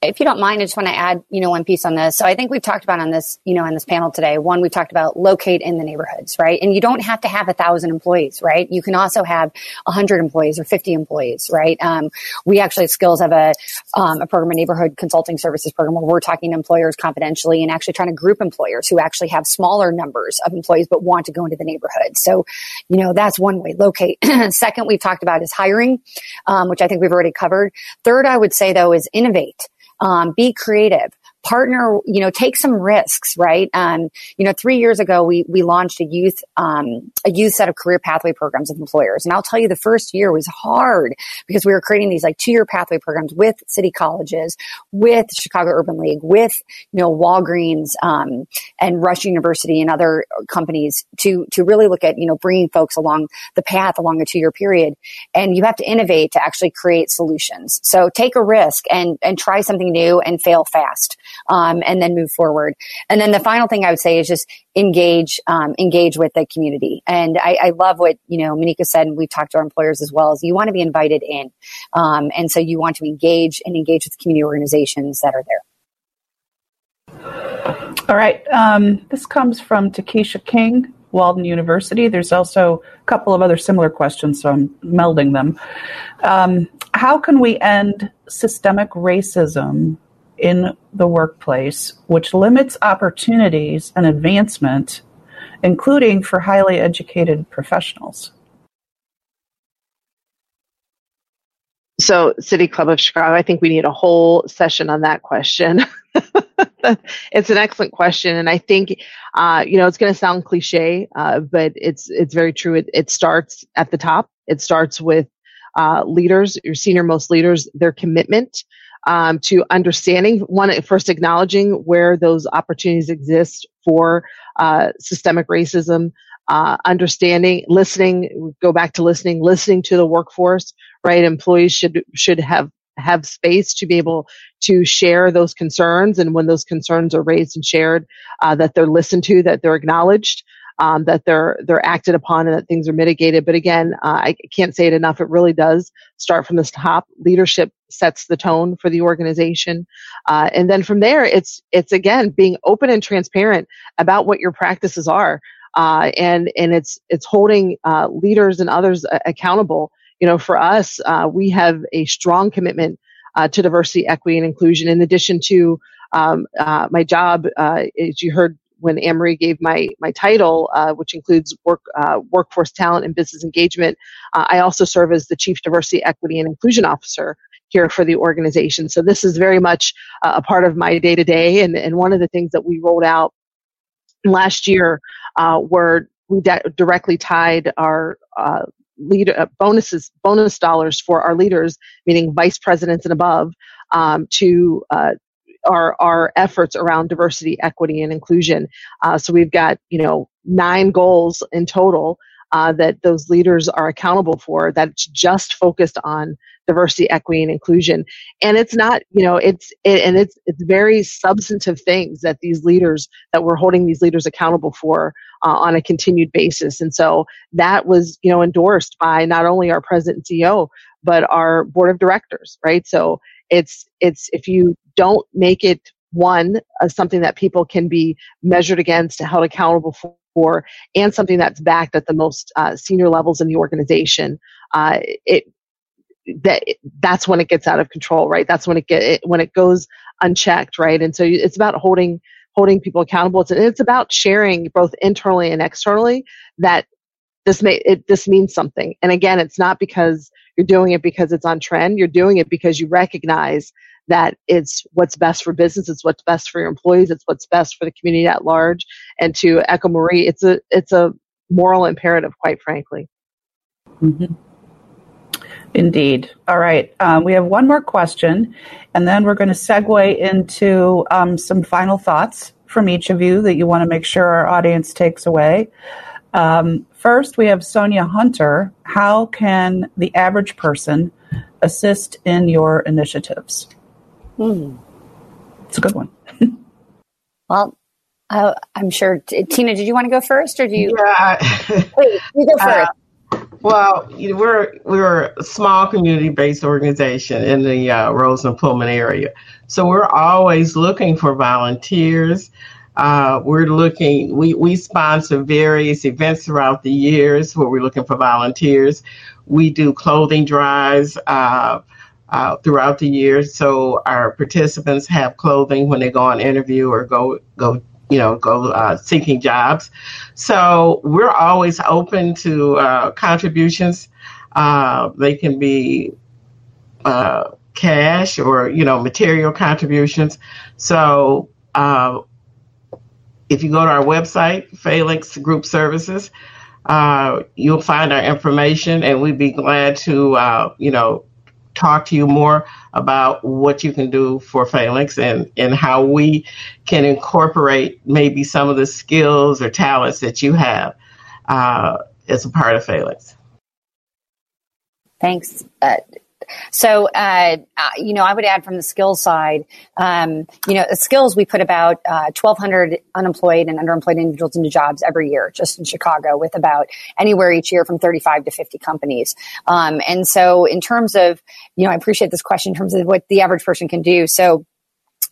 if you don't mind, I just want to add, you know, one piece on this. So I think we've talked about on this, you know, on this panel today. One, we've talked about locate in the neighborhoods, right? And you don't have to have a thousand employees, right? You can also have a hundred employees or 50 employees, right? Um, we actually at Skills have a, um, a program, a neighborhood consulting services program where we're talking to employers confidentially and actually trying to group employers who actually have smaller numbers of employees but want to go into the neighborhood. So, you know, that's one way, locate. *clears throat* Second, we've talked about is hiring, um, which I think we've already covered. Third, I would say though is innovate um, be creative partner, you know, take some risks, right? Um, you know, three years ago, we, we launched a youth, um, a youth set of career pathway programs with employers. And I'll tell you, the first year was hard because we were creating these like two year pathway programs with city colleges, with Chicago Urban League, with, you know, Walgreens, um, and Rush University and other companies to, to really look at, you know, bringing folks along the path along a two year period. And you have to innovate to actually create solutions. So take a risk and, and try something new and fail fast um, and then move forward. And then the final thing I would say is just engage, um, engage with the community. And I, I, love what, you know, Monika said, and we've talked to our employers as well, is you want to be invited in. Um, and so you want to engage and engage with the community organizations that are there. All right. Um, this comes from Takesha King, Walden University. There's also a couple of other similar questions, so I'm melding them. Um, how can we end systemic racism in the workplace, which limits opportunities and advancement, including for highly educated professionals. So, City Club of Chicago, I think we need a whole session on that question. *laughs* it's an excellent question, and I think uh, you know it's going to sound cliche, uh, but it's it's very true. It, it starts at the top. It starts with uh, leaders, your senior most leaders, their commitment um, to understanding one first acknowledging where those opportunities exist for uh, systemic racism uh, understanding listening go back to listening listening to the workforce right? Employees should should have have space to be able to share those concerns and when those concerns are raised and shared uh, that they're listened to that they're acknowledged um, that they're they're acted upon and that things are mitigated. But again, uh, I can't say it enough. It really does start from the top. Leadership sets the tone for the organization, uh, and then from there, it's it's again being open and transparent about what your practices are, uh, and and it's it's holding uh, leaders and others accountable. You know, for us, uh, we have a strong commitment uh, to diversity, equity, and inclusion. In addition to um, my job, as you heard when Anne-Marie gave my my title, uh, which includes work uh, workforce talent and business engagement, uh, I also serve as the chief diversity, equity, and inclusion officer here for the organization. So this is very much a part of my day to day, and and one of the things that we rolled out last year uh, were we directly tied our uh, leader uh, bonuses bonus dollars for our leaders, meaning vice presidents and above, um, to uh, our our efforts around diversity, equity, and inclusion. Uh, so we've got you know nine goals in total uh, that those leaders are accountable for. That's just focused on diversity, equity, and inclusion. And it's not you know it's it, and it's it's very substantive things that these leaders that we're holding these leaders accountable for uh, on a continued basis. And so that was you know endorsed by not only our president and CEO but our board of directors, right? So it's it's if you don't make it one uh, something that people can be measured against held accountable for and something that's backed at the most uh, senior levels in the organization uh, it that that's when it gets out of control right? That's when it get it, when it goes unchecked right? And so it's about holding holding people accountable. It's, it's about sharing both internally and externally that this may it this means something. And again it's not because you're doing it because it's on trend you're doing it because you recognize that it's what's best for business, it's what's best for your employees, it's what's best for the community at large. And to echo Marie, it's a it's a moral imperative, quite frankly. Mm-hmm. Indeed. All right. Um, we have one more question, and then we're going to segue into um, some final thoughts from each of you that you want to make sure our audience takes away. Um, first, we have Sonia Hunter. How can the average person assist in your initiatives? Hmm. It's a good one. *laughs* well, uh, I'm sure. Tina, did you want to go first, or do you? Yeah. *laughs* Wait, you go uh, first. Uh, well, you know, we're we're a small community-based organization in the uh, Roseland Pullman area, so we're always looking for volunteers. Uh, we're looking. We we sponsor various events throughout the years where we're looking for volunteers. We do clothing drives. Uh, uh, throughout the year. So our participants have clothing when they go on interview or go go you know go uh, seeking jobs. So we're always open to uh, contributions. Uh, they can be cash or you know material contributions. So if you go to our website, Phalanx Group Services. Uh, you'll find our information, and we'd be glad to, uh, you know, talk to you more about what you can do for Phalanx and, and how we can incorporate maybe some of the skills or talents that you have uh, as a part of Phalanx. Thanks. Uh, So, uh, uh, you know, I would add from the skills side, um, you know, skills we put about uh, 1,200 unemployed and underemployed individuals into jobs every year, just in Chicago, with about anywhere each year from 35 to 50 companies. Um, and so, in terms of, you know, I appreciate this question in terms of what the average person can do. So,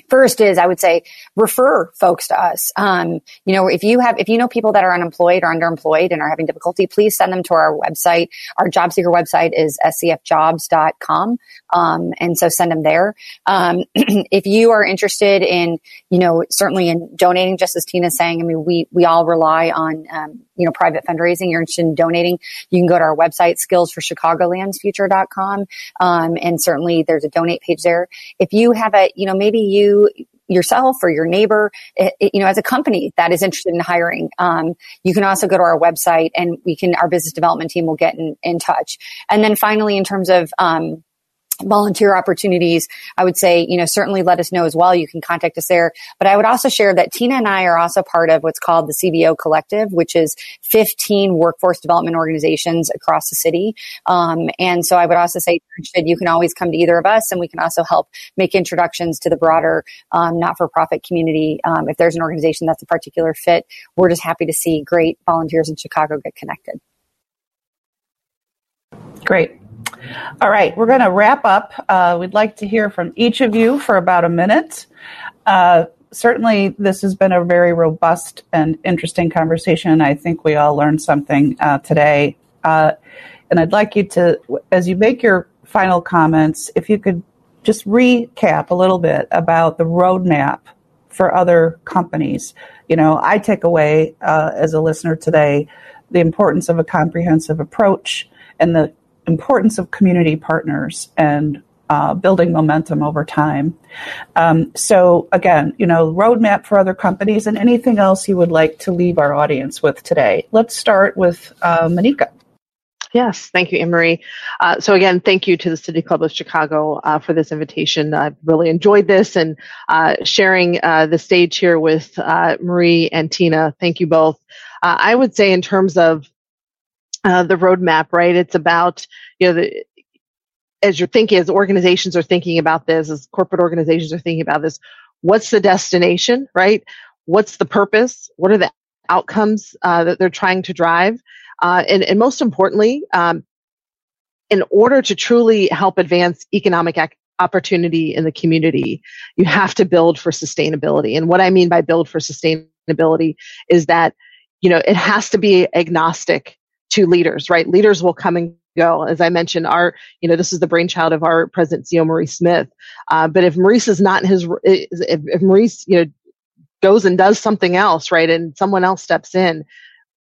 First is I would say refer folks to us. Um, you know, if you have, if you know people that are unemployed or underemployed and are having difficulty, please send them to our website. Our job seeker website is scfjobs.com. Um, and so send them there. Um, *clears throat* if you are interested in, you know, certainly in donating, just as Tina's saying, I mean, we, we all rely on, um, you know, private fundraising. You're interested in donating. You can go to our website, skillsforchicagolandsfuture.com. Um, and certainly there's a donate page there. If you have a, you know, maybe you, yourself or your neighbor, it, it, you know, as a company that is interested in hiring, um, you can also go to our website and we can, our business development team will get in, in touch. And then finally, in terms of, um, volunteer opportunities, I would say, you know, certainly let us know as well. You can contact us there. But I would also share that Tina and I are also part of what's called the CBO Collective, which is 15 workforce development organizations across the city. Um, and so I would also say, you can always come to either of us and we can also help make introductions to the broader um, not-for-profit community. Um, if there's an organization that's a particular fit, we're just happy to see great volunteers in Chicago get connected. Great. All right, we're going to wrap up. Uh, we'd like to hear from each of you for about a minute. Uh, certainly, this has been a very robust and interesting conversation. I think we all learned something uh, today. Uh, and I'd like you to, as you make your final comments, if you could just recap a little bit about the roadmap for other companies. You know, I take away uh, as a listener today the importance of a comprehensive approach and the importance of community partners and uh, building momentum over time. Um, so again, you know, roadmap for other companies and anything else you would like to leave our audience with today. Let's start with uh, Monika. Yes, thank you, Marie. Uh, so again, thank you to the City Club of Chicago uh, for this invitation. I've really enjoyed this and uh, sharing uh, the stage here with uh, Marie and Tina. Thank you both. Uh, I would say in terms of uh, the roadmap, right? It's about, you know, the, as you're thinking, as organizations are thinking about this, as corporate organizations are thinking about this, what's the destination, right? What's the purpose? What are the outcomes uh, that they're trying to drive? Uh, and, and most importantly, um, in order to truly help advance economic ac- opportunity in the community, you have to build for sustainability. And what I mean by build for sustainability is that, you know, it has to be agnostic to leaders, right? Leaders will come and go. As I mentioned, our, you know, this is the brainchild of our president, CEO Maurice Smith. Uh, but if Maurice is not in his, if, if Maurice, you know, goes and does something else, right, and someone else steps in,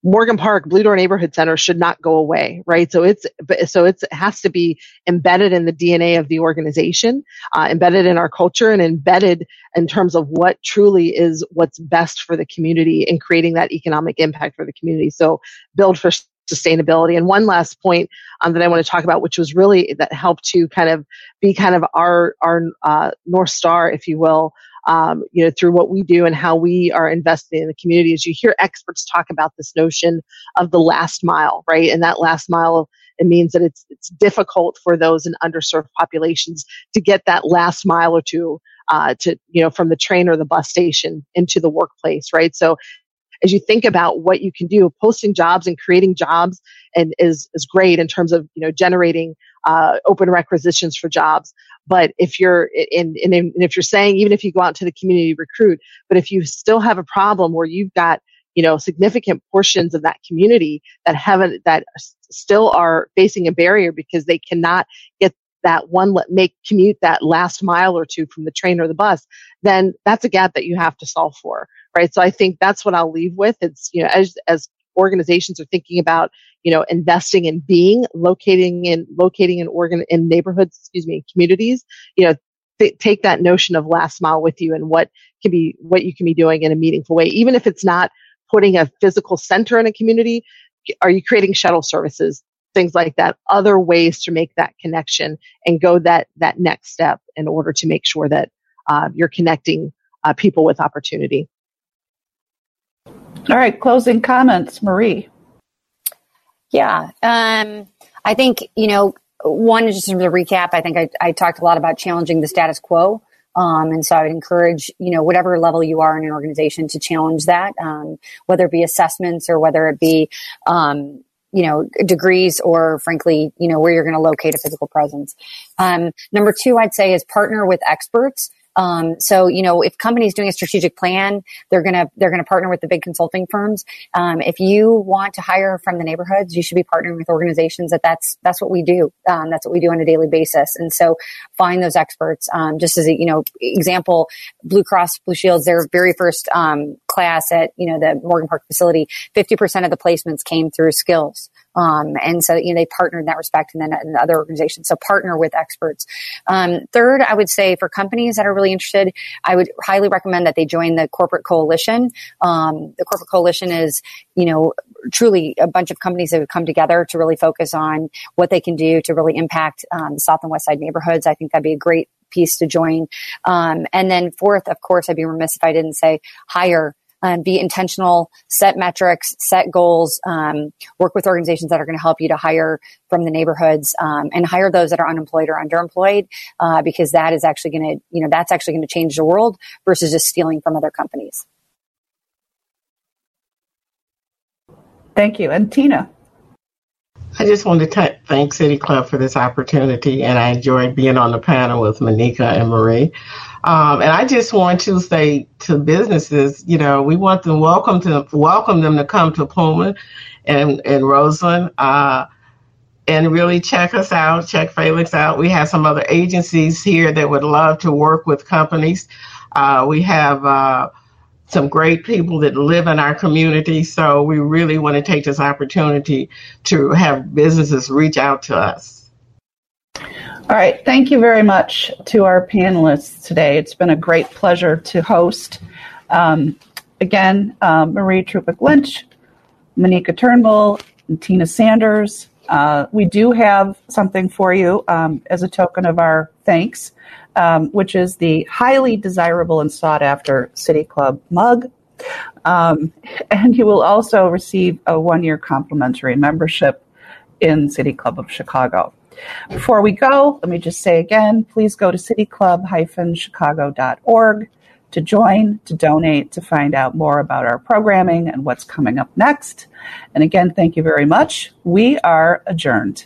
Morgan Park Blue Door Neighborhood Center should not go away, right? So it's so it's, it has to be embedded in the DNA of the organization, uh, embedded in our culture, and embedded in terms of what truly is what's best for the community and creating that economic impact for the community. So build for sustainability. And one last point um, that I want to talk about, which was really that helped to kind of be kind of our our uh, north star, if you will, um, you know, through what we do and how we are investing in the community. As you hear experts talk about this notion of the last mile, right? And that last mile, it means that it's it's difficult for those in underserved populations to get that last mile or two uh, to you know from the train or the bus station into the workplace, right? So as you think about what you can do, posting jobs and creating jobs and is is great in terms of you know generating uh, open requisitions for jobs. But if you're in, in, in if you're saying even if you go out to the community recruit, but if you still have a problem where you've got you know significant portions of that community that haven't that still are facing a barrier because they cannot get that one let make commute that last mile or two from the train or the bus then that's a gap that you have to solve for right? So i think that's what i'll leave with. It's you know as as organizations are thinking about you know investing in being locating in locating in organ in neighborhoods excuse me in communities you know th- take that notion of last mile with you and what can be what you can be doing in a meaningful way. Even if it's not putting a physical center in a community are you creating shuttle services things like that other ways to make that connection and go that that next step in order to make sure that uh, you're connecting uh, people with opportunity all right closing comments marie yeah. Um, I think, you know, one, is just in the recap, I think I, I talked a lot about challenging the status quo. Um, and so I would encourage, you know, whatever level you are in an organization to challenge that, um, whether it be assessments or whether it be, um, you know, degrees or frankly, you know, where you're going to locate a physical presence. Um, number two, I'd say is partner with experts. Um, so, you know, if companies doing a strategic plan, they're gonna they're gonna partner with the big consulting firms. Um, if you want to hire from the neighborhoods, you should be partnering with organizations that that's that's what we do. Um, that's what we do on a daily basis. And so, find those experts. Um, just as a you know example, Blue Cross Blue Shields, their very first um, class at you know the Morgan Park facility, fifty percent of the placements came through skills. Um, and so, you know, they partner in that respect and then in other organizations. So partner with experts. Um, third, I would say for companies that are really interested, I would highly recommend that they join the corporate coalition. Um, the corporate coalition is, you know, truly a bunch of companies that have come together to really focus on what they can do to really impact um, the South and West Side neighborhoods. I think that'd be a great piece to join. Um, and then fourth, of course, I'd be remiss if I didn't say hire um, be intentional, set metrics, set goals, um, work with organizations that are going to help you to hire from the neighborhoods um, and hire those that are unemployed or underemployed uh, because that is actually going to, you know, that's actually going to change the world versus just stealing from other companies. Thank you. And Tina. I just wanted to t- thank City Club for this opportunity, and I enjoyed being on the panel with Monika and Marie. Um, and I just want to say to businesses, you know, we want them welcome to welcome them to come to Pullman and and Roseland, uh, and really check us out, check Phalanx out. We have some other agencies here that would love to work with companies. Uh, we have uh, some great people that live in our community, so we really want to take this opportunity to have businesses reach out to us. All right. Thank you very much to our panelists today. It's been a great pleasure to host. Um, again, um, Marie Trzupek Lynch, Monika Turnbull, and Tina Sanders. Uh, we do have something for you um, as a token of our thanks, um, which is the highly desirable and sought after City Club mug. Um, *laughs* and you will also receive a one year complimentary membership in City Club of Chicago. Before we go, let me just say again please go to cityclub-chicago.org to join, to donate, to find out more about our programming and what's coming up next. And again, thank you very much. We are adjourned.